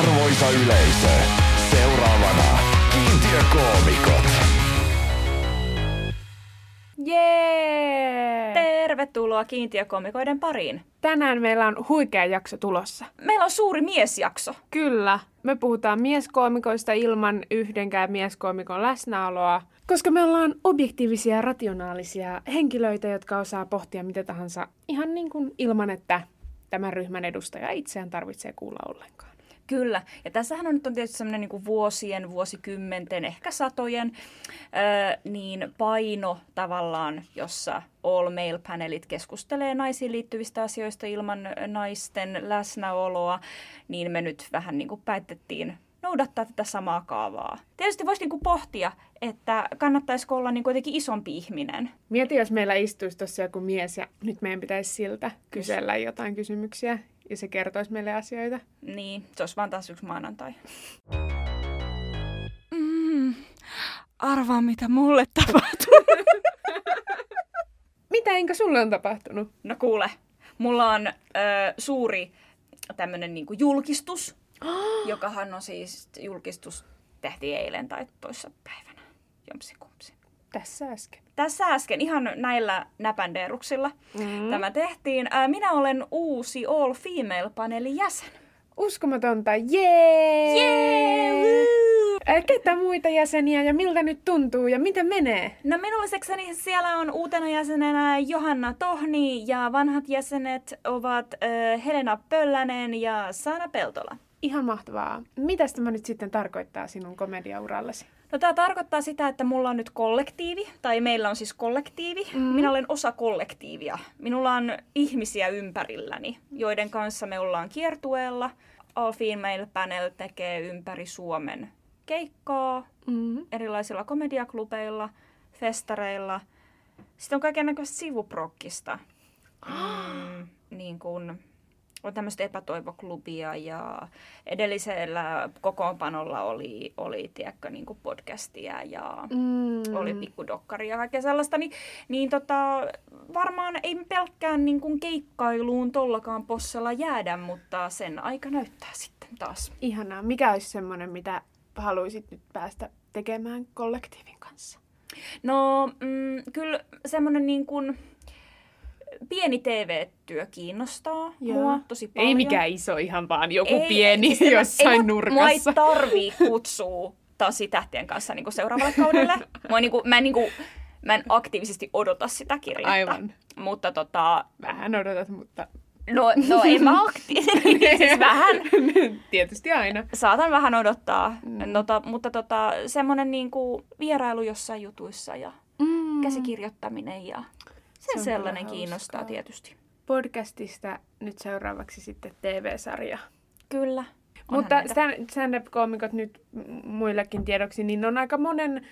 Arvoisa yleisö, seuraavana kiintiökoomikot. Jee! Tervetuloa kiintiökomikoiden pariin. Tänään meillä on huikea jakso tulossa. Meillä on suuri miesjakso. Kyllä, me puhutaan mieskoomikoista ilman yhdenkään mieskoomikon läsnäoloa, koska me ollaan objektiivisia ja rationaalisia henkilöitä, jotka osaa pohtia mitä tahansa ihan niin kuin ilman, että tämän ryhmän edustaja itseään tarvitsee kuulla ollenkaan. Kyllä. Ja tässähän on nyt on tietysti semmoinen niin vuosien, vuosikymmenten, ehkä satojen ö, niin paino tavallaan, jossa all male panelit keskustelee naisiin liittyvistä asioista ilman naisten läsnäoloa, niin me nyt vähän niin kuin päätettiin noudattaa tätä samaa kaavaa. Tietysti voisi niin kuin pohtia, että kannattaisiko olla niin kuitenkin isompi ihminen. Mieti, jos meillä istuisi tuossa joku mies ja nyt meidän pitäisi siltä kysellä jotain kysymyksiä ja se kertoisi meille asioita. Niin, se olisi vaan taas yksi maanantai. Mm, arvaa, mitä mulle tapahtuu. Mitä enkä sulle on tapahtunut? No kuule, mulla on ö, suuri tämmönen niinku julkistus, jokahan on siis, julkistus tehtiin eilen tai toissa päivänä. Jomsikumpsi. Tässä äsken. Tässä äsken ihan näillä näpändeeruksilla Mm. tämä tehtiin. Minä olen uusi All Female-paneelin jäsen. Uskomatonta, jee! Jee! Ketä muita jäseniä ja miltä nyt tuntuu ja miten menee? No minun lisäkseni siellä on uutena jäsenenä Johanna Tohni ja vanhat jäsenet ovat äh, Helena Pöllänen ja Sana Peltola. Ihan mahtavaa. Mitäs tämä nyt sitten tarkoittaa sinun komediaurallesi? No tämä tarkoittaa sitä, että mulla on nyt kollektiivi, tai meillä on siis kollektiivi. Mm. Minä olen osa kollektiivia. Minulla on ihmisiä ympärilläni, joiden kanssa me ollaan kiertueella. All Female Panel tekee ympäri Suomen keikkaa Mm. erilaisilla komediaklubeilla, festareilla. Sitten on kaikennäköistä sivuprokkista. Mm, niin kuin, tämmöistä epätoivoklubia ja edellisellä kokoonpanolla oli, oli tiedätkö, niin kuin podcastia ja Mm. oli pikkudokkaria ja kaikkea sellaista, niin, niin tota, varmaan ei pelkkään niin kuin keikkailuun tollakaan possella jäädä, mutta sen aika näyttää sitten taas. Ihanaa. Mikä olisi semmoinen, mitä haluaisit nyt päästä tekemään kollektiivin kanssa? No mm, kyllä semmoinen niin kuin pieni TV-työ kiinnostaa Joo. mua tosi paljon. Ei mikään iso, ihan vaan joku Ei, pieni siis jossain ei, mua- Mua ei nurkassa. tarvii kutsua taas tähtien kanssa niin kuin seuraavalle kaudelle. Mua niin kuin, mä, en, niin kuin, mä en aktiivisesti odota sitä kirjettä. Aivan. Mutta tota, Vähän odotat, mutta no, no en mä aktiivisesti, siis vähän. tietysti aina. Saatan vähän odottaa, Mm. Nota, mutta tota, semmoinen niin kuin vierailu jossain jutuissa ja Mm. käsikirjoittaminen ja Se sellainen kiinnostaa tietysti. Podcastista nyt seuraavaksi sitten TV-sarja. Kyllä. Onhan Mutta stand-up-koomikot nyt muillekin tiedoksi, niin on aika monen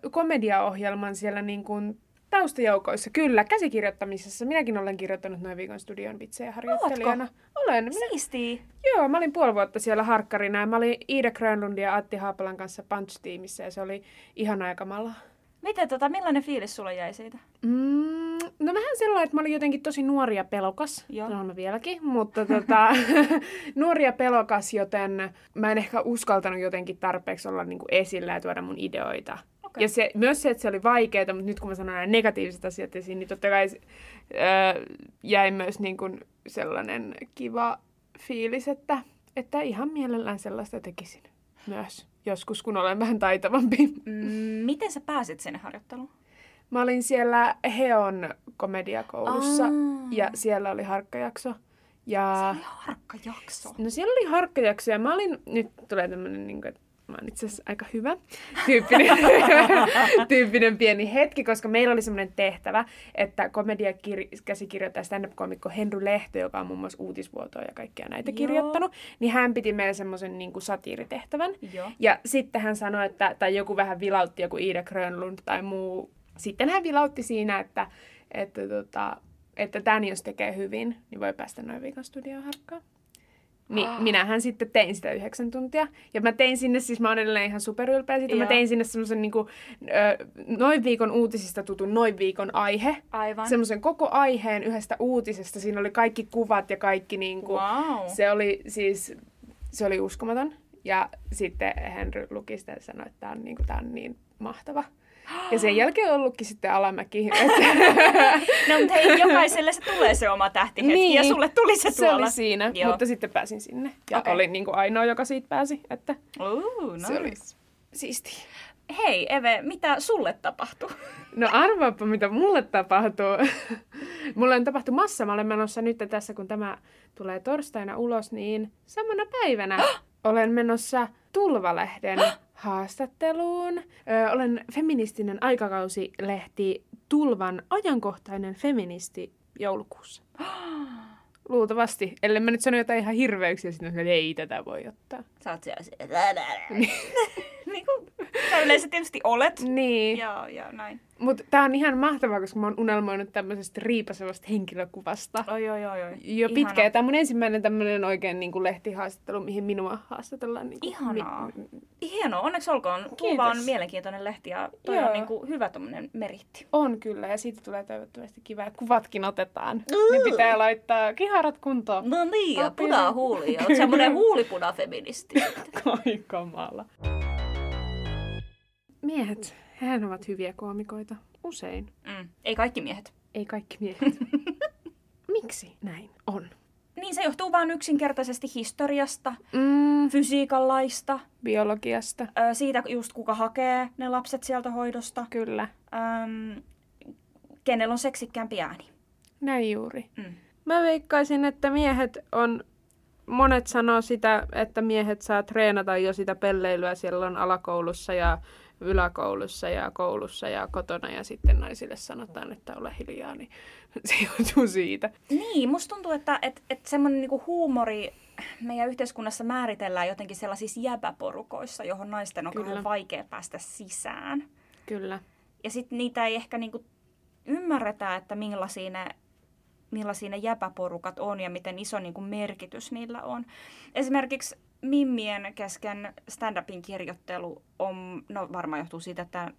ö, komediaohjelman siellä niin kuin taustajoukoissa. Kyllä, käsikirjoittamisessa. Minäkin olen kirjoittanut noin viikon studion vitsejä harjoittelijana. Olen. Minä, Siistii. joo, mä olin puoli vuotta siellä harkkarina ja mä olin Iida Grönlundin ja Atti Haapalan kanssa Punch-tiimissä ja se oli ihan aikamalla. Miten, tota, millainen fiilis sulla jäi siitä? Mm, no vähän sellainen, että mä olin jotenkin tosi nuori ja pelokas. Joo. No mä vieläkin, mutta tota, nuori ja pelokas, joten mä en ehkä uskaltanut jotenkin tarpeeksi olla niinku esillä ja tuoda mun ideoita. Okei. Ja se, myös se, että se oli vaikeaa, mutta nyt kun mä sanon nämä negatiiviset asiat esiin, niin totta kai äh, jäi myös niin kuin sellainen kiva fiilis, että, että ihan mielellään sellaista tekisin myös joskus, kun olen vähän taitavampi. Mm, miten sä pääsit sinne harjoitteluun? Mä olin siellä Heon komediakoulussa Aa. ja siellä oli harkkajakso. Se Ja oli harkka jakso. no siellä oli harkkajakso ja mä olin, nyt tulee tämmönen niin kuin, että mä oon itse asiassa aika hyvä tyyppinen, tyyppinen pieni hetki, koska meillä oli semmoinen tehtävä, että komediakäsikirjoittaja stand-up-komikko Henry Lehto, joka on muun muassa uutisvuotoa ja kaikkia näitä Joo. kirjoittanut, niin hän piti meille semmoisen niin kuin satiiritehtävän. Joo. Ja sitten hän sanoi, että, tai joku vähän vilautti, joku Ida Grönlund tai muu. Sitten hän vilautti siinä, että, että, tota, että tämän jos tekee hyvin, niin voi päästä noin viikon studioon harkkaan. Niin Ah. minähän sitten tein sitä yhdeksän tuntia. Ja mä tein sinne, siis mä oon edelleen ihan superylpeä siitä, mä tein sinne semmoisen niinku, noin viikon uutisista tutun noin viikon aihe. Aivan. Semmoisen koko aiheen yhdestä uutisesta. Siinä oli kaikki kuvat ja kaikki niinku, Wow. se oli siis, Se oli uskomaton. Ja sitten Henry luki sitä ja sanoi, että tämä on, niin kuin, tämä on niin mahtava. Ja sen jälkeen on ollutkin sitten alamäki. No mutta hei, jokaiselle se tulee se oma tähtihetki niin. ja sulle tuli se se tuolla. oli siinä, Joo. mutta sitten pääsin sinne. Ja Okei. olin niin kuin ainoa, joka siitä pääsi. Että Ooh, nice. se oli siisti. Hei Eve, mitä sulle tapahtui? No arvaappa, mitä mulle tapahtuu. mulle on tapahtunut massa. Mä olen menossa nyt tässä, kun tämä tulee torstaina ulos, niin samana päivänä olen menossa Tulvalehden haastatteluun. Ö, olen feministinen aikakausilehti Tulvan ajankohtainen feministi joulukuussa. Luultavasti. Ellei mä nyt sano jotain ihan hirveyksiä, sitten että ei tätä voi ottaa. Sä oot siellä se- niin kuin yleensä tietysti olet. Niin. Ja, ja näin. Mutta tää on ihan mahtavaa, koska mä oon unelmoinut tämmöisestä riipasevasta henkilökuvasta. Oi, oi, oi, oi. Jo Ihana. pitkään. Tämä on mun ensimmäinen tämmöinen oikein niin kuin lehtihaastattelu, mihin minua haastatellaan. Niin kuin, Ihanaa. Mi- Hienoa, onneksi olkoon. Tulva on mielenkiintoinen lehti ja toi Joo. on niin kuin hyvä tommonen meritti. on kyllä, ja siitä tulee toivottavasti kiva. Kuvatkin otetaan. Niin pitää laittaa kiharat kuntoon. No niin, ja Apina. punaa huuli. Oot semmonen huulipuna-feministi. Ai kamala. Miehet, hehän ovat hyviä koomikoita. Usein. Mm. Ei kaikki miehet. Ei kaikki miehet. Miksi näin on? Niin se johtuu vain yksinkertaisesti historiasta, Mm, fysiikan laista, biologiasta. ö, siitä just kuka hakee ne lapset sieltä hoidosta, Kyllä. äm, kenellä on seksikkäämpi ääni. Näin juuri. Mm. Mä veikkaisin, että miehet on... Monet sanoo sitä, että miehet saa treenata jo sitä pelleilyä silloin alakoulussa ja yläkoulussa ja koulussa ja kotona ja sitten naisille sanotaan, että ole hiljaa, niin se johtuu siitä. Niin, musta tuntuu, että et, et semmoinen niinku huumori meidän yhteiskunnassa määritellään jotenkin sellaisissa jäbäporukoissa, johon naisten on Kyllä. kauhean vaikea päästä sisään. Kyllä. Ja sitten niitä ei ehkä niinku ymmärretä, että millaisia ne, millaisia ne jäbäporukat on ja miten iso niinku merkitys niillä on. Esimerkiksi mimmien kesken stand-upin kirjoittelu on, no varmaan johtuu siitä, että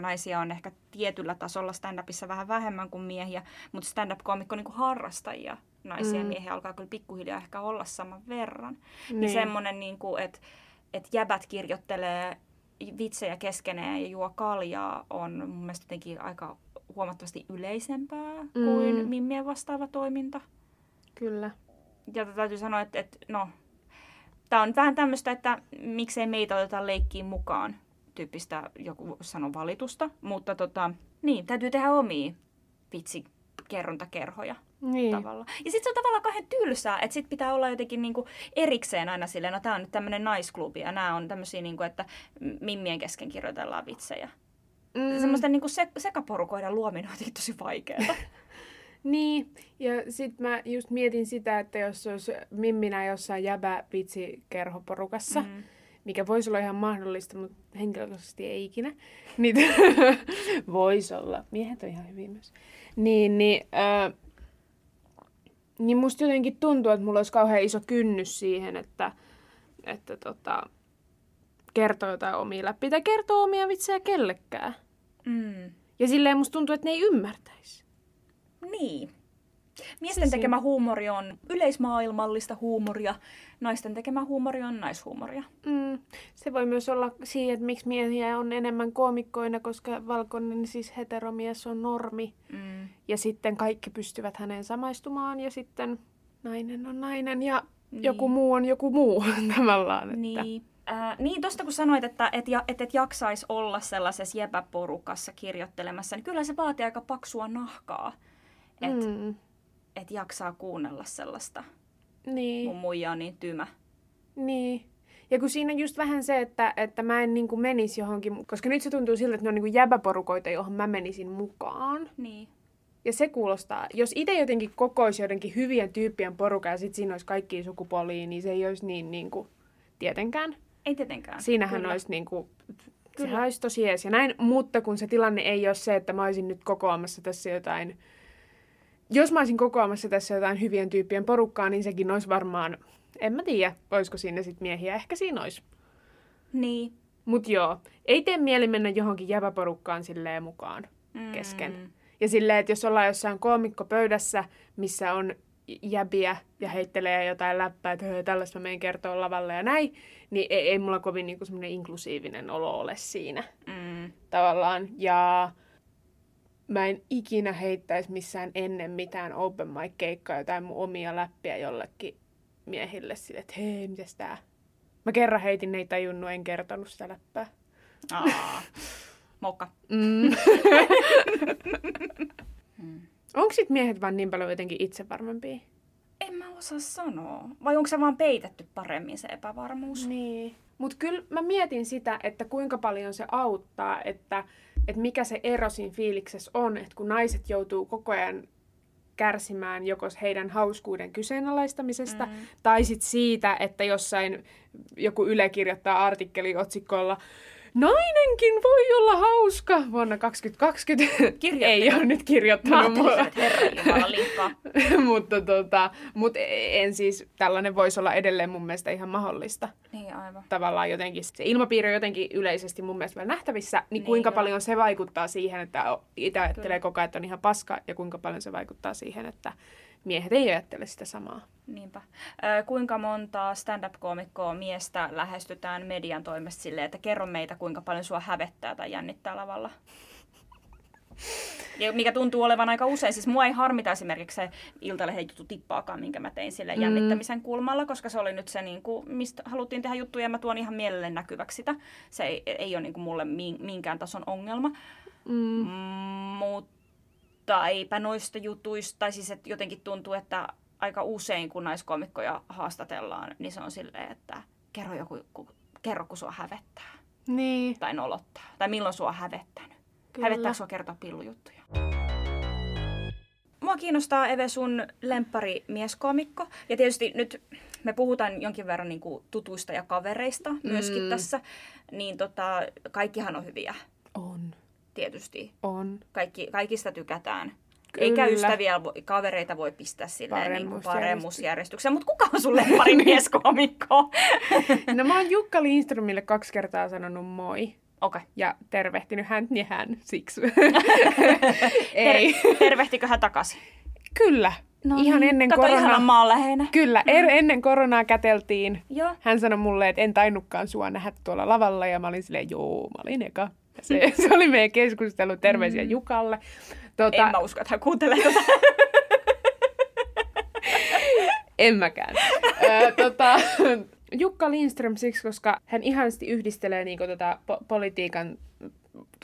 naisia on ehkä tietyllä tasolla stand-upissa vähän vähemmän kuin miehiä, mutta stand-up-koomikko niinku harrastajia naisia ja Mm. miehiä alkaa kyllä pikkuhiljaa ehkä olla saman verran. Niin, Niin. semmoinen, niin kuin, että et jäbät kirjoittelee vitsejä keskenään ja juo kaljaa on mun mielestä jotenkin aika huomattavasti yleisempää mm. kuin Mm. mimmien vastaava toiminta. Kyllä. Ja täytyy sanoa, että, että no, tämä on vähän tämmöistä, että miksei meitä oteta leikkiin mukaan tyyppistä joku sanon valitusta, mutta tota, niin, täytyy tehdä omia vitsikerrontakerhoja Niin. tavalla. Ja sitten se on tavallaan kauhean tylsää, että sit pitää olla jotenkin niinku erikseen aina silleen, no tää on nyt tämmöinen naisklubi ja nämä on tämmöisiä, niinku, että mimmien kesken kirjoitellaan vitsejä. Mm. Mm. Semmoisten niinku se, sekaporukoiden luominen on jotenkin tosi vaikeaa. Niin, ja sit mä just mietin sitä, että jos olisi mimminä jossain jäbä kerhoporukassa, mm. mikä voisi olla ihan mahdollista, mutta henkilökohtaisesti ei ikinä, niin voisi olla. Miehet on ihan hyviä myös. Niin, niin, äh, niin musta jotenkin tuntuu, että mulla olisi kauhean iso kynnys siihen, että, että tota, kertoo jotain omia läpi tai kertoo omia vitsejä kellekään. Mm. Ja silleen musta tuntuu, että ne ei ymmärtäisi. Niin. Miesten Siis- tekemä huumori on yleismaailmallista huumoria, naisten tekemä huumori on naishuumoria. Mm. Se voi myös olla siihen, että miksi miehiä on enemmän koomikkoina, koska valkoinen siis heteromies on normi. Mm. Ja sitten kaikki pystyvät häneen samaistumaan ja sitten nainen on nainen ja Niin. joku muu on joku muu tavallaan. Että... Niin. Äh, niin, tuosta kun sanoit, että et, et, et jaksaisi olla sellaisessa jäbäporukassa kirjoittelemassa, niin kyllä se vaatii aika paksua nahkaa, että mm. Et jaksaa kuunnella sellaista. Niin. Mun muija on niin tymä. Niin. Ja kun siinä on just vähän se, että, että mä en niin kuin menisi johonkin, koska nyt se tuntuu siltä, että ne on niin kuin jäbäporukoita, johon mä menisin mukaan. Niin. Ja se kuulostaa, jos itse jotenkin kokoisi jotenkin hyvien tyyppien porukaa ja sitten siinä olisi kaikki sukupuolia, niin se ei olisi niin, niin kuin, tietenkään. Ei tietenkään. Siinähän Kyllä. olisi niin kuin, Kyllä. sehän olisi tosi jees ja näin, mutta kun se tilanne ei ole se, että mä olisin nyt kokoamassa tässä jotain, jos mä olisin kokoamassa tässä jotain hyvien tyyppien porukkaa, niin sekin olisi varmaan, en mä tiedä, olisiko siinä sitten miehiä, ehkä siinä olisi. Niin. Mut joo, ei tee mieli mennä johonkin jäväporukkaan silleen mukaan kesken. Mm. Ja silleen, että jos ollaan jossain koomikkopöydässä, missä on jäbiä ja heittelee jotain läppää, että "Höö, tällaista mä menen kertoa lavalle ja näin, niin ei, ei mulla kovin niinku semmoinen inklusiivinen olo ole siinä Mm. tavallaan. Ja mä en ikinä heittäisi missään ennen mitään open mic keikkaa jotain mun omia läppiä jollekin miehille sille, että hei, mitäs tää? Mä kerran heitin, ne ei tajunnut, en kertonut sitä läppää. Aa. Mokka. Mm. Onko sit miehet vaan niin paljon jotenkin itsevarmempia? En mä osaa sanoa. Vai onko se vaan peitetty paremmin se epävarmuus? Niin. Mutta kyllä mä mietin sitä, että kuinka paljon se auttaa, että, että mikä se ero siinä fiiliksessä on, että kun naiset joutuu koko ajan kärsimään joko heidän hauskuuden kyseenalaistamisesta, mm. tai sitten siitä, että jossain joku Yle kirjoittaa artikkeli otsikolla Nainenkin voi olla hauska vuonna 2020. Kirjoittiko? Ei ole nyt Mä kirjoittanut liikaa. mutta tota, mut en siis, tällainen voisi olla edelleen mun mielestä ihan mahdollista. Niin aivan. Tavallaan jotenkin, se ilmapiiri on jotenkin yleisesti mun mielestä vielä nähtävissä, niin, Niin, kuinka kyllä. paljon se vaikuttaa siihen, että itse ajattelee koko ajan, että on ihan paska, ja kuinka paljon se vaikuttaa siihen, että miehet ei ajattele sitä samaa. Niinpä. Ö, kuinka monta stand-up-koomikkoa miestä lähestytään median toimesta silleen, että kerro meitä, kuinka paljon sua hävettää tai jännittää lavalla? Ja mikä tuntuu olevan aika usein. Siis mua ei harmita esimerkiksi se Iltalehden juttu tippaakaan, minkä mä tein sille Mm. jännittämisen kulmalla, koska se oli nyt se, niin kuin, mistä haluttiin tehdä juttuja ja mä tuon ihan mielelle näkyväksi sitä. Se ei, ei ole niin kuin mulle min- minkään tason ongelma. Mm. Mm, mutta eipä noista jutuista, tai siis että jotenkin tuntuu, että aika usein kun naiskomikkoja haastatellaan, niin se on silleen, että kerro, joku, ku, kerro kun sua hävettää Niin, tai nolottaa. Tai milloin sua on hävettänyt. Kyllä. Hävettääkö sua kertoa pillujuttuja? Mua kiinnostaa Eve sun lemppari mieskomikko. Ja tietysti nyt me puhutaan jonkin verran niin kuin tutuista ja kavereista myöskin Mm. tässä. Niin tota, kaikkihan on hyviä, on, tietysti. on. Kaikki, kaikista tykätään. Kyllä. Eikä ystäviä, kavereita voi pistää silleen niin Paremmuusjärjestykseen. paremmuusjärjestykseen. Mutta kuka on sun lemppari mieskomikko? No mä oon Jukka Lindströmille kaksi kertaa sanonut moi. Okei. Ja tervehtinyt hän, niin hän siksi. Ter- Ei. tervehtikö hän takaisin? Kyllä. ihan ennen No niin. Kato, koronaa. ihanan maanläheinen. Kyllä, er, ennen koronaa käteltiin. Joo. Hän sanoi mulle, että en tainnutkaan sua nähdä tuolla lavalla, ja mä olin silleen, joo, mä olin eka. Se, se oli meidän keskustelu, terveisiä mm. Jukalle. Tota, En mä usko, että hän kuuntelee tätä. en mäkään. Ö, tota, Jukka Lindström siksi, koska hän ihanasti yhdistelee niinku tota po- politiikan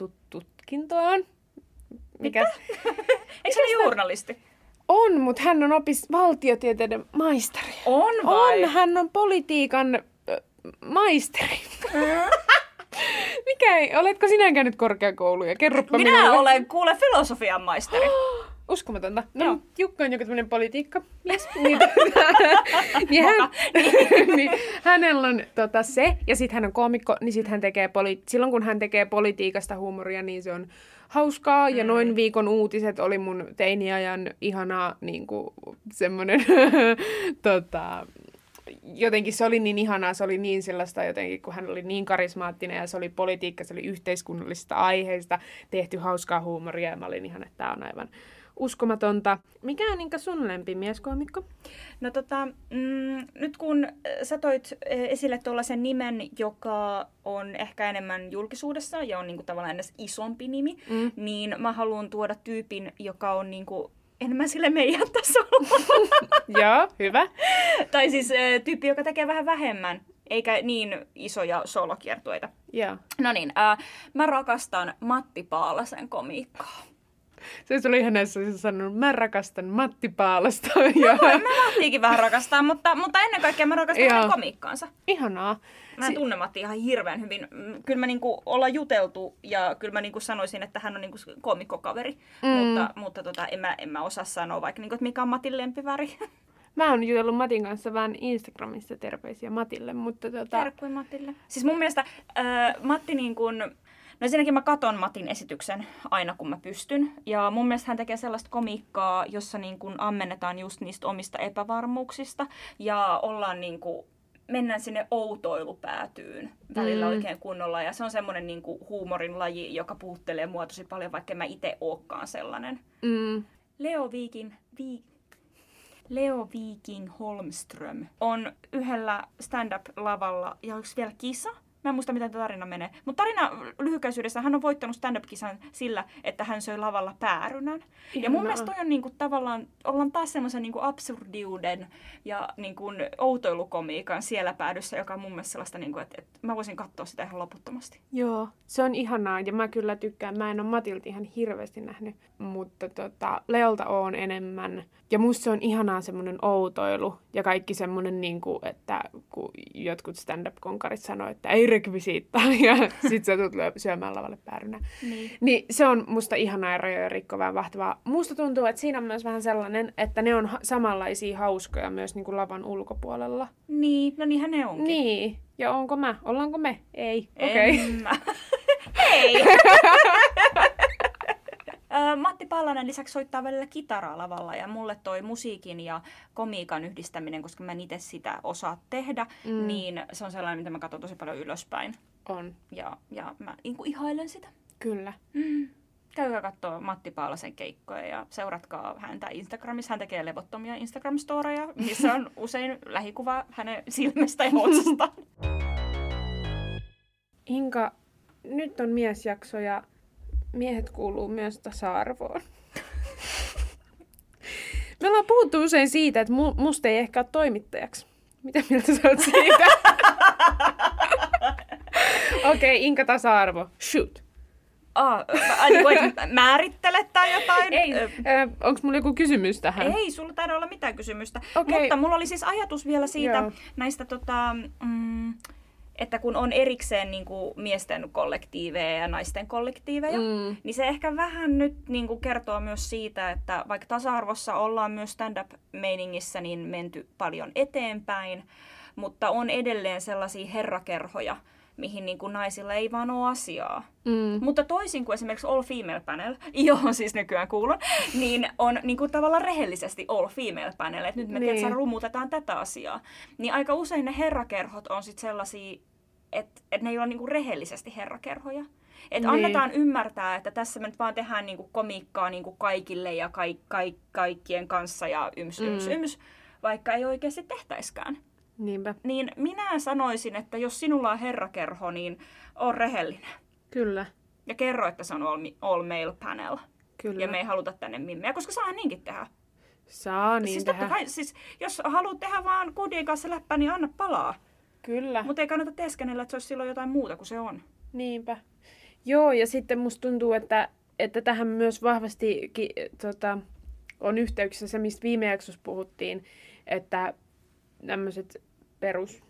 tut- tutkintoaan. Mikä Eikö se ole journalisti? on, mutta hän on opis valtiotieteiden maisteri. On vai? On, hän on politiikan maisteri. Mikä ei, oletko sinä käynyt korkeakouluja? Kerropa Minä minulle. olen kuule filosofian maisteri. Uskomatonta. No, Joo. Jukka on joku tämmöinen politiikkamies. niin, tota, niin, hän, niin, hänellä on tota, se, ja sitten hän on koomikko, niin sitten hän tekee, poli- silloin kun hän tekee politiikasta huumoria, niin se on hauskaa. Ja noin viikon uutiset oli mun teiniajan ihanaa niin kuin, semmoinen tota, jotenkin se oli niin ihanaa, se oli niin sellaista jotenkin, kun hän oli niin karismaattinen ja se oli politiikka, se oli yhteiskunnallisista aiheista tehty hauskaa huumoria ja mä olin ihan, että tämä on aivan uskomatonta. Mikä on Inka sun lempimieskoomikko? No tota, mm, nyt kun äh, sä toit äh, esille tuollaisen nimen, joka on ehkä enemmän julkisuudessa ja on niinku tavallaan edes isompi nimi, Mm. niin mä haluan tuoda tyypin, joka on niinku enemmän sille meidän tasolla. Joo, hyvä. tai siis äh, tyyppi, joka tekee vähän vähemmän, eikä niin isoja solokiertueita. Joo. No niin, äh, mä rakastan Matti Paalasen komiikkaa. Se oli ihan näissä sanonut, mä rakastan Matti Paalasta. ja Mä Mattiikin vähän rakastan, mutta, mutta ennen kaikkea mä rakastan Joo. hänen komiikkaansa. Ihanaa. Mä en tunne Matti ihan hirveän hyvin. Kyllä mä niinku ollaan juteltu ja kyllä mä niinku sanoisin, että hän on niinku komikkokaveri. Mm. Mutta, mutta tota, en, mä, en mä osaa sanoa vaikka, niinku, että mikä on Matin lempiväri. Mä oon jutellut Matin kanssa vähän Instagramissa terveisiä Matille, mutta tota... Terkkui Matille. Siis mun mielestä äh, Matti niin kuin, No ensinnäkin mä katon Matin esityksen aina kun mä pystyn. Ja mun mielestä hän tekee sellaista komiikkaa, jossa niin kuin ammennetaan just niistä omista epävarmuuksista. Ja ollaan niin kuin, mennään sinne outoilupäätyyn välillä Mm. oikein kunnolla. Ja se on semmoinen niin kuin huumorin laji, joka puhuttelee mua tosi paljon, vaikka mä itse olekaan sellainen. Mm, Leo Viikin, Vi... Leo Viking Holmström on yhdellä stand-up-lavalla ja onko vielä kisa? Mä en muista, miten tämä tarina menee. Mutta tarina lyhykäisyydessä hän on voittanut stand-up-kisan sillä, että hän söi lavalla päärynän. Ja mun Ihanaa. mielestä toi on niinku tavallaan, ollaan taas semmoisen niinku absurdiuden ja niinku outoilukomiikan siellä päädyssä, joka on mun mielestä sellaista, niinku, että, että mä voisin katsoa sitä ihan loputtomasti. Joo, se on ihanaa ja mä kyllä tykkään. Mä en ole Matilta ihan hirveästi nähnyt, mutta tota, Leolta on enemmän. Ja musta se on ihanaa semmoinen outoilu ja kaikki semmoinen, niin kuin, että kun jotkut stand-up-konkarit sanoo, että ei rekvisiittaa ja sit sä tulet lyö- syömään lavalle päärynä. Niin. Niin se on musta ihanaa ja rajoja rikkovaa vahtavaa. Musta tuntuu, että siinä on myös vähän sellainen, että ne on ha- samanlaisia hauskoja myös niin kuin lavan ulkopuolella. Niin, no niinhän ne onkin. Niin. Ja onko mä? Ollaanko me? Ei. Okei. Okay. Hei! Matti Pallanen lisäksi soittaa välillä kitaraa lavalla ja mulle toi musiikin ja komiikan yhdistäminen, koska mä en itse sitä osaa tehdä, mm. niin se on sellainen, mitä mä katson tosi paljon ylöspäin. On. Ja, ja mä niin kuin ihailen sitä. Kyllä. Mm. Käykää katsoa Matti Paalasen keikkoja ja seuratkaa häntä Instagramissa. Hän tekee levottomia Instagram-storeja, missä on usein lähikuva hänen silmästä ja otsasta. Inka, nyt on miesjakso ja miehet kuuluu myös tasa-arvoon. Me ollaan puhuttu usein siitä, että mu- musta ei ehkä ole toimittajaksi. Mitä mieltä sä oot siitä? Okei, okay, Inka tasa-arvo. Shoot. Ah, mä, niin kuin, määrittele tai jotain. Ei, äh, onko mulla joku kysymys tähän? Ei, sulla taida olla mitään kysymystä. Okei. Mutta mulla oli siis ajatus vielä siitä Joo. näistä, tota, mm, että kun on erikseen niin kuin miesten kollektiiveja ja naisten kollektiiveja, Mm. niin se ehkä vähän nyt niin kuin kertoo myös siitä, että vaikka tasa-arvossa ollaan myös stand-up-meiningissä niin menty paljon eteenpäin, mutta on edelleen sellaisia herrakerhoja, mihin niin kuin naisilla ei vaan ole asiaa. Mm. Mutta toisin kuin esimerkiksi All Female Panel, johon siis nykyään kuulun, niin on niin kuin tavallaan rehellisesti All Female Panel, että nyt me Niin. niin. rummutetaan tätä asiaa. Niin aika usein ne herrakerhot on sitten sellaisia, että, että ne ei ole niin kuin rehellisesti herrakerhoja. Että Niin. annetaan ymmärtää, että tässä me nyt vaan tehdään niin kuin komiikkaa niin kuin kaikille ja kaik, kaik, kaikkien kanssa ja yms, yms, Mm. yms, vaikka ei oikeasti tehtäiskään. Niinpä, Niin minä sanoisin, että jos sinulla on herrakerho, niin on rehellinen. kyllä. Ja kerro, että se on all, all male panel. Kyllä. Ja me ei haluta tänne mimmejä, koska saa niinkin tehdä. Saa niin siis, tehdä. totta kai, siis jos haluat tehdä vaan kudien kanssa läppää, niin anna palaa. Kyllä. Mutta ei kannata teeskennellä, että se olisi silloin jotain muuta kuin se on. Niinpä. Joo, ja sitten musta tuntuu, että, että tähän myös vahvasti ki, tota, on yhteyksissä se, mistä viime jaksossa puhuttiin, että tämmöiset perus,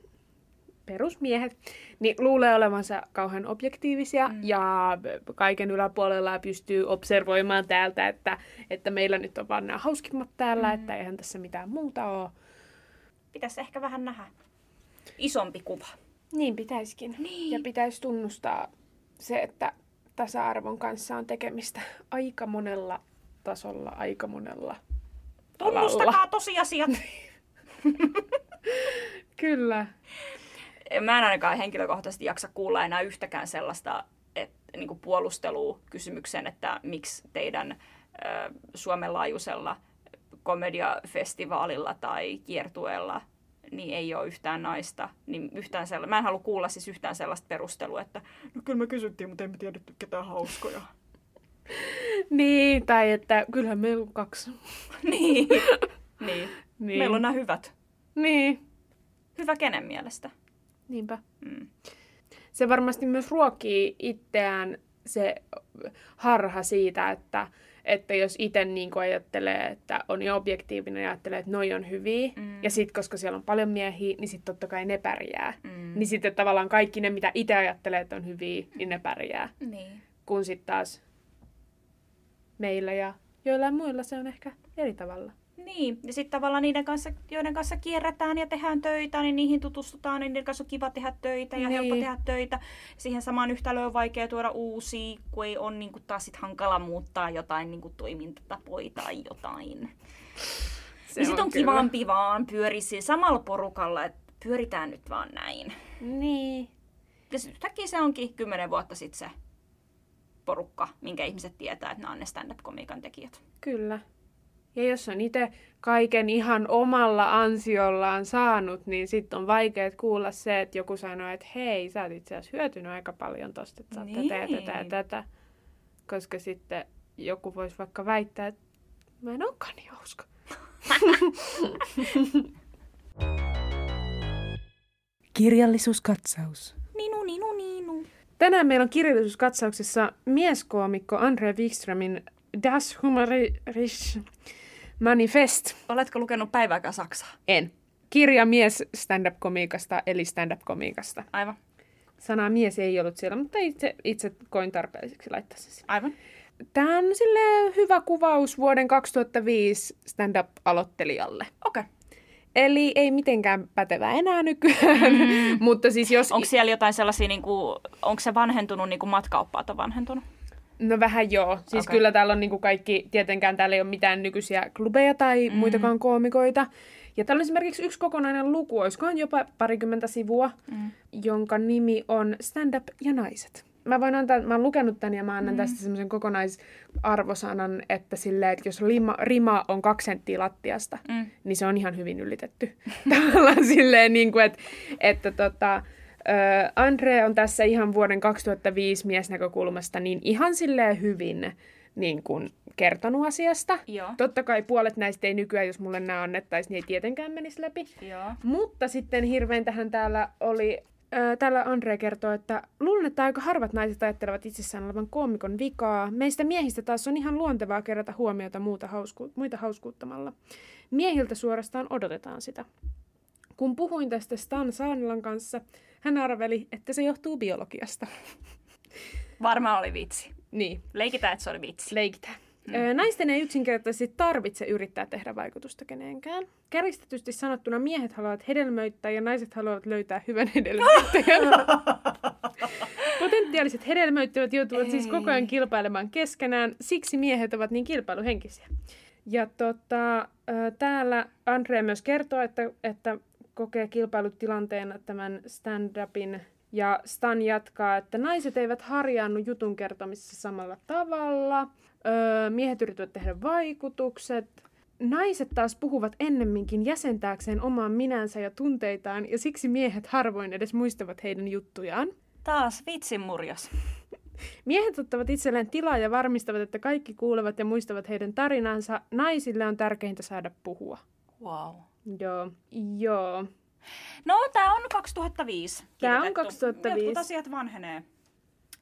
perusmiehet niin luulee olevansa kauhean objektiivisia mm. ja kaiken yläpuolella pystyy observoimaan täältä, että, että meillä nyt on vaan nämä hauskimmat täällä, mm. että eihän tässä mitään muuta ole. Pitäisi ehkä vähän nähdä isompi kuva. Niin pitäisikin. Niin. Ja pitäisi tunnustaa se, että tasa-arvon kanssa on tekemistä aika monella tasolla, aika monella alalla. Tunnustakaa tosiasiat. Kyllä. Mä en ainakaan henkilökohtaisesti jaksa kuulla enää yhtäkään sellaista et, niin kuin puolustelua kysymykseen, että miksi teidän ö, Suomen laajuisella komediafestivaalilla tai kiertueella niin ei ole yhtään naista. Niin yhtään sella- mä en halua kuulla siis yhtään sellaista perustelua, että no kyllä me kysyttiin, mutta emme tiedetty ketään hauskoja. Niin, tai että kyllähän meillä on kaksi. niin. niin. Niin. Meillä on nämä hyvät. Niin, Hyvä kenen mielestä? niinpä. Mm. Se varmasti myös ruokkii itseään se harha siitä, että, että jos itse niin ajattelee, että on jo objektiivinen ja ajattelee, että noi on hyviä, Mm. ja sitten koska siellä on paljon miehiä, niin sitten totta kai ne pärjää. Mm. Niin sitten tavallaan kaikki ne, mitä itse ajattelee, että on hyviä, niin ne pärjää. Niin. Kun sitten taas meillä ja joillain muilla se on ehkä eri tavalla. Niin, ja sitten tavallaan niiden kanssa, joiden kanssa kierrätään ja tehdään töitä, niin niihin tutustutaan, niin niiden kanssa on kiva tehdä töitä ja Niin. helppo tehdä töitä. Siihen samaan yhtälöön on vaikea tuoda uusia, kun ei ole niin kuin, taas sit hankala muuttaa jotain niin kuin, toimintatapoja tai jotain. Se niin sitten on kyllä. kivampi vaan pyöri siinä samalla porukalla, että pyöritään nyt vaan näin. Niin. Ja yhtäkkiä se onkin kymmenen vuotta sitten se porukka, minkä ihmiset tietää, että nämä on ne stand-up-komiikan tekijät. Kyllä. Ja jos on itse kaiken ihan omalla ansiollaan saanut, niin sitten on vaikea kuulla se, että joku sanoo, että hei, sä oot itse asiassa hyötynyt aika paljon tosta, että sä oot tätä ja tätä ja Niin. tätä. Koska sitten joku voisi vaikka väittää, että mä en olekaan niin hauska. Kirjallisuuskatsaus. Ninu, ninu, ninu. Tänään meillä on kirjallisuuskatsauksessa mieskoomikko Andre Wikströmin Das Humorisch Manifest. Oletko lukenut päivääkään Saksaa? En. Kirja mies stand-up-komiikasta, eli stand-up-komiikasta. Aivan. Sana mies ei ollut siellä, mutta itse, itse koin tarpeelliseksi laittaa se sinne. Aivan. Tämä on sille hyvä kuvaus vuoden 2005 stand-up-aloittelijalle. Okei. Okay. Eli ei mitenkään pätevä enää nykyään, mm. mutta siis jos... Onko siellä jotain sellaisia, niin kuin, onko se vanhentunut, niin kuin matkaoppaat on vanhentunut? No vähän joo. Siis okay. kyllä täällä on niinku kaikki, tietenkään täällä ei ole mitään nykyisiä klubeja tai mm. muitakaan koomikoita. Ja täällä on esimerkiksi yksi kokonainen luku, olisikohan jopa parikymmentä sivua, mm. jonka nimi on Stand Up ja naiset. Mä voin antaa, mä oon lukenut tän ja mä annan mm. tästä semmoisen kokonaisarvosanan, että silleen, että jos rima, rima on kaksi senttiä lattiasta, Mm. niin se on ihan hyvin ylitetty. Tavallaan silleen, niin kuin, että, että tota, Andre on tässä ihan vuoden 2005 miesnäkökulmasta niin ihan silleen hyvin niin kuin kertonut asiasta. Joo. Totta kai puolet näistä ei nykyään, jos mulle nämä annettaisiin, niin ei tietenkään menisi läpi. Joo. Mutta sitten hirveän tähän täällä oli, täällä Andre kertoo, että luulen, että aika harvat naiset ajattelevat itsessään olevan koomikon vikaa. Meistä miehistä taas on ihan luontevaa kerätä huomiota muuta hausku- muita hauskuuttamalla. Miehiltä suorastaan odotetaan sitä. Kun puhuin tästä Stan Saanilan kanssa, hän arveli, että se johtuu biologiasta. Varmaan oli vitsi. niin, Leikitään, että se oli vitsi. leikitään. Mm. Naisten ei yksinkertaisesti tarvitse yrittää tehdä vaikutusta kenenkään. Käristetysti sanottuna miehet haluavat hedelmöittää ja naiset haluavat löytää hyvän hedelmöittäjän. Potentiaaliset hedelmöittäjät joutuvat ei. siis koko ajan kilpailemaan keskenään, siksi miehet ovat niin kilpailuhenkisiä. Ja tota, täällä Andre myös kertoo, että, että kokee kilpailutilanteena tämän stand-upin. Ja Stan jatkaa, että naiset eivät harjaannu jutun kertomisessa samalla tavalla. Öö, miehet yrittävät tehdä vaikutukset. Naiset taas puhuvat ennemminkin jäsentääkseen omaan minänsä ja tunteitaan, ja siksi miehet harvoin edes muistavat heidän juttujaan. Taas vitsin murjas. Miehet ottavat itselleen tilaa ja varmistavat, että kaikki kuulevat ja muistavat heidän tarinansa. Naisille on tärkeintä saada puhua. Wow. Joo, joo. No, tää on 2005 Tää on kirjoitettu. 2005. Jotkut asiat vanhenee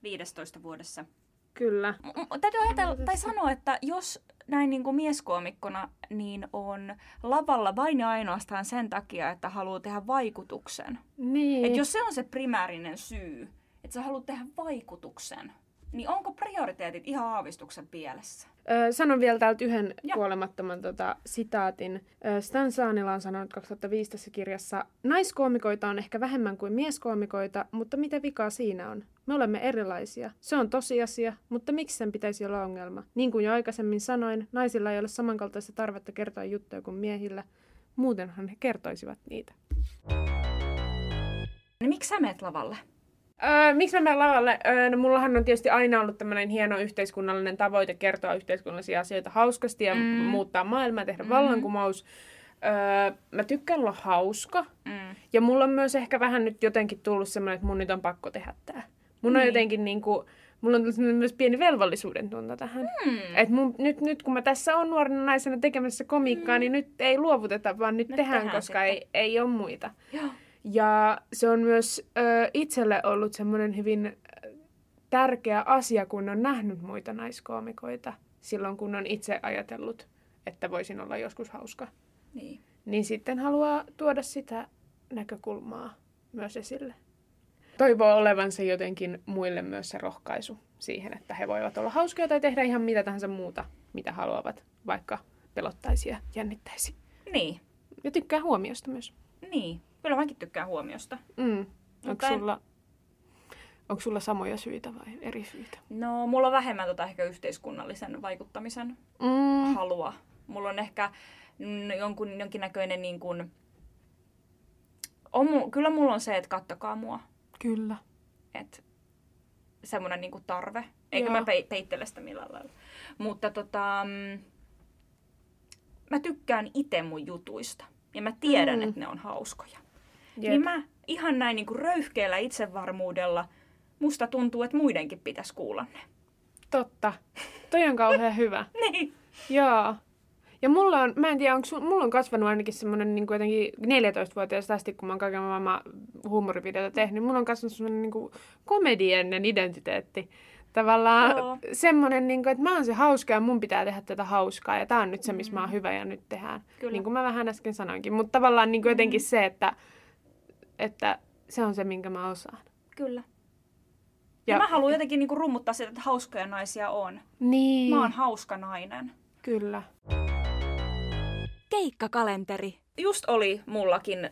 15 vuodessa. Kyllä. M- täytyy ajatella, tai sanoa, että jos näin niin kuin mieskoomikkona, niin on lavalla vain ja ainoastaan sen takia, että haluaa tehdä vaikutuksen. Niin. Et jos se on se primäärinen syy, että sä haluat tehdä vaikutuksen, niin onko prioriteetit ihan aavistuksen pielessä? Ö, sanon vielä täältä yhden Joo. kuolemattoman tota, sitaatin. Ö, Stan Saanila on sanonut 2005 tässä kirjassa, naiskoomikoita on ehkä vähemmän kuin mieskoomikoita, mutta mitä vikaa siinä on? Me olemme erilaisia. Se on tosiasia, mutta miksi sen pitäisi olla ongelma? Niin kuin jo aikaisemmin sanoin, naisilla ei ole samankaltaista tarvetta kertoa juttuja kuin miehillä. Muutenhan he kertoisivat niitä. Niin miksi sä meet lavalle? Öö, miksi mä menen lavalle? Öö, no, mullahan on tietysti aina ollut tämmöinen hieno yhteiskunnallinen tavoite kertoa yhteiskunnallisia asioita hauskasti ja mm. muuttaa maailmaa, tehdä mm. vallankumous. Öö, mä tykkään olla hauska. Mm. Ja mulla on myös ehkä vähän nyt jotenkin tullut semmoinen, että mun nyt on pakko tehdä tää. Mun niin. on jotenkin niinku, mulla on tullut myös pieni velvollisuuden tunto tähän. Mm. Et mun, nyt, nyt kun mä tässä on nuorena naisena tekemässä komiikkaa, mm. niin nyt ei luovuteta, vaan nyt, Nyt tehdään, tehdään koska ei, ei ole muita. Joo. Ja se on myös ö, itselle ollut semmoinen hyvin tärkeä asia, kun on nähnyt muita naiskoomikoita silloin, kun on itse ajatellut, että voisin olla joskus hauska. Niin. Niin sitten haluaa tuoda sitä näkökulmaa myös esille. Toivoo olevansa jotenkin muille myös se rohkaisu siihen, että he voivat olla hauskoja tai tehdä ihan mitä tahansa muuta, mitä haluavat, vaikka pelottaisi ja jännittäisi. Niin. Ja tykkää huomiosta myös. Niin. Kyllä mäkin tykkään huomiosta. Mm. Onko en- sulla, onko sulla samoja syitä vai eri syitä? No, mulla on vähemmän tota ehkä yhteiskunnallisen vaikuttamisen Mm. halua. Mulla on ehkä jonkun, jonkinnäköinen niin kuin... On, kyllä mulla on se, että kattokaa mua. Kyllä. Et semmoinen niin tarve. Eikä Joo. mä pe- peittele sitä millään lailla. Mutta tota, mm, mä tykkään itse mun jutuista. Ja mä tiedän, mm. että ne on hauskoja. Jep. Niin mä ihan näin niin kuin röyhkeällä itsevarmuudella musta tuntuu, että muidenkin pitäisi kuulla ne. Totta. Toi on kauhean hyvä. Niin. Joo. Ja mulla on, mä en tiedä, onko mulla on kasvanut ainakin semmoinen niin jotenkin 14-vuotiaasta asti, kun mä oon kaiken maailman huumorivideota tehnyt. Mulla on kasvanut semmoinen niin komediennen identiteetti. Tavallaan Joo. semmoinen, niin kuin, että mä oon se hauska ja mun pitää tehdä tätä hauskaa. Ja tää on nyt se, missä mä oon hyvä ja nyt tehdään. Kyllä. Niin kuin mä vähän äsken sanoinkin. Mutta tavallaan niin kuin jotenkin se, että, että se on se, minkä mä osaan. Kyllä. Ja, ja mä haluan jotenkin niin kuin rummuttaa sitä, että hauskoja naisia on. Niin, Mä oon hauska nainen. kyllä. Keikkakalenteri. Just oli mullakin ö,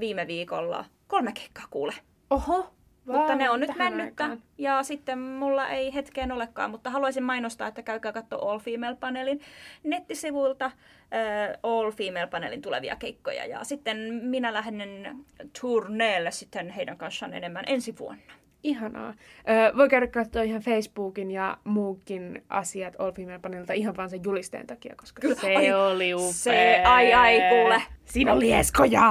viime viikolla kolme keikkaa kuule. Oho. Mutta ne on nyt mennyttä aikaan. ja sitten mulla ei hetkeen olekaan, mutta haluaisin mainostaa, että käykää katsoa All Female Panelin nettisivuilta äh, All Female Panelin tulevia keikkoja ja sitten minä lähden turneelle sitten heidän kanssaan enemmän ensi vuonna. Ihanaa. Öö, voi käydä katsoa ihan Facebookin ja muukin asiat All Female Panelilta ihan vaan sen julisteen takia, koska Kyllä. se Ai, oli upea. se- ai, ai, kuule. Siinä oli eskoja.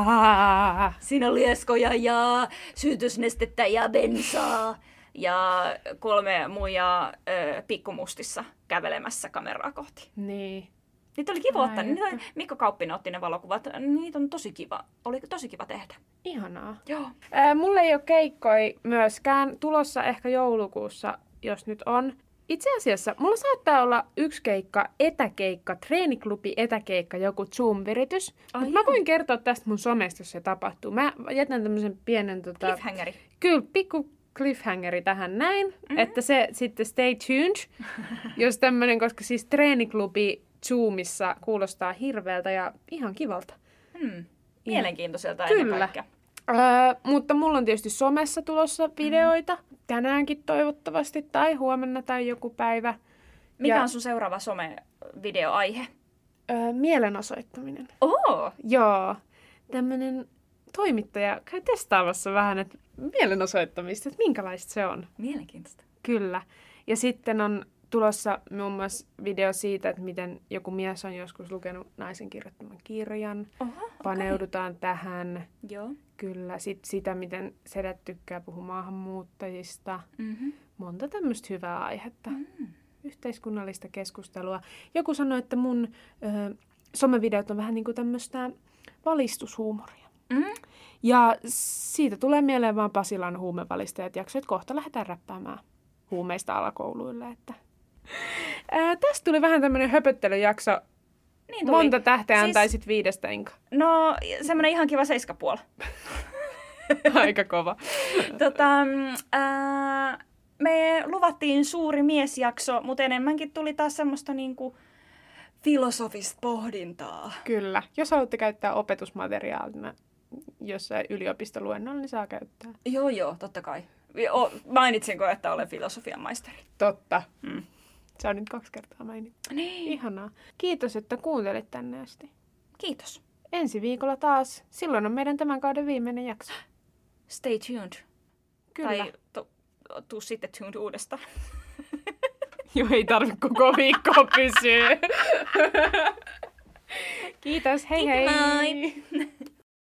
Siinä oli eskoja ja syytysnestettä ja bensaa ja kolme muijaa ö, pikkumustissa kävelemässä kameraa kohti. Niin. Niitä oli kiva ottaa. Niitä, että. Mikko Kauppinen otti ne valokuvat. Niitä on tosi kiva. Oli tosi kiva tehdä. Ihanaa. Joo. Öö, mulla ei ole keikkoi myöskään tulossa ehkä joulukuussa, jos nyt on. Itse asiassa mulla saattaa olla yksi keikka, etäkeikka, treeniklubi etäkeikka, joku Zoom-viritys. Mut mä voin kertoa tästä mun somesta, jos se tapahtuu. Mä jätän tämmöisen pienen tota, Cliffhangeri. Kyllä, pikku cliffhangeri tähän näin, mm-hmm. että se sitten stay tuned, jos tämmöinen, koska siis treeniklubi Zoomissa kuulostaa hirveältä ja ihan kivalta. Hmm. Mielenkiintoiselta Kyllä. ennen kaikkea. Öö, mutta mulla on tietysti somessa tulossa videoita, tänäänkin toivottavasti, tai huomenna tai joku päivä. Mikä Ja- on sun seuraava some-videoaihe? Öö, mielenosoittaminen. Oo! Joo, tämmöinen toimittaja käy testaamassa vähän, että mielenosoittamista, että minkälaista se on. Mielenkiintoista. Kyllä. Ja sitten on tulossa muun muassa video siitä, että miten joku mies on joskus lukenut naisen kirjoittaman kirjan. Oho, Paneudutaan tähän. Joo. Kyllä. Sitten sitä, miten sedät tykkää puhua maahanmuuttajista. Mm-hmm. Monta tämmöistä hyvää aihetta. Mm. Yhteiskunnallista keskustelua. Joku sanoi, että mun ö, somevideot on vähän niin kuin tämmöistä valistushuumoria. Mm. Ja siitä tulee mieleen vaan Pasilan huumevalistajat jakso, että kohta lähdetään räppäämään huumeista alakouluille. Että. Ää, tästä tuli vähän tämmöinen höpöttelyjakso. Niin tuli. Monta tähteä Siis- antaisit viidestä inka. No, semmoinen ihan kiva seiskapuoli. Aika kova. tota, ää, me luvattiin suuri miesjakso, mutta enemmänkin tuli taas semmoista niinku filosofista pohdintaa. Kyllä. Jos haluatte käyttää opetusmateriaalina jossain yliopistoluennolla, niin saa käyttää. Joo, joo, totta kai. Jo, mainitsinko, että olen filosofian maisteri? Totta. Mm. Se on nyt kaksi kertaa mainittu. Niin. Ihanaa. Kiitos, että kuuntelit tänne asti. Kiitos. Ensi viikolla taas. Silloin on meidän tämän kauden viimeinen jakso. Stay tuned. Kyllä. Tai to, tuu sitten tuned uudestaan. Joo, ei tarvitse koko viikkoa pysyä. Kiitos, hei Kiitos, hei! moi.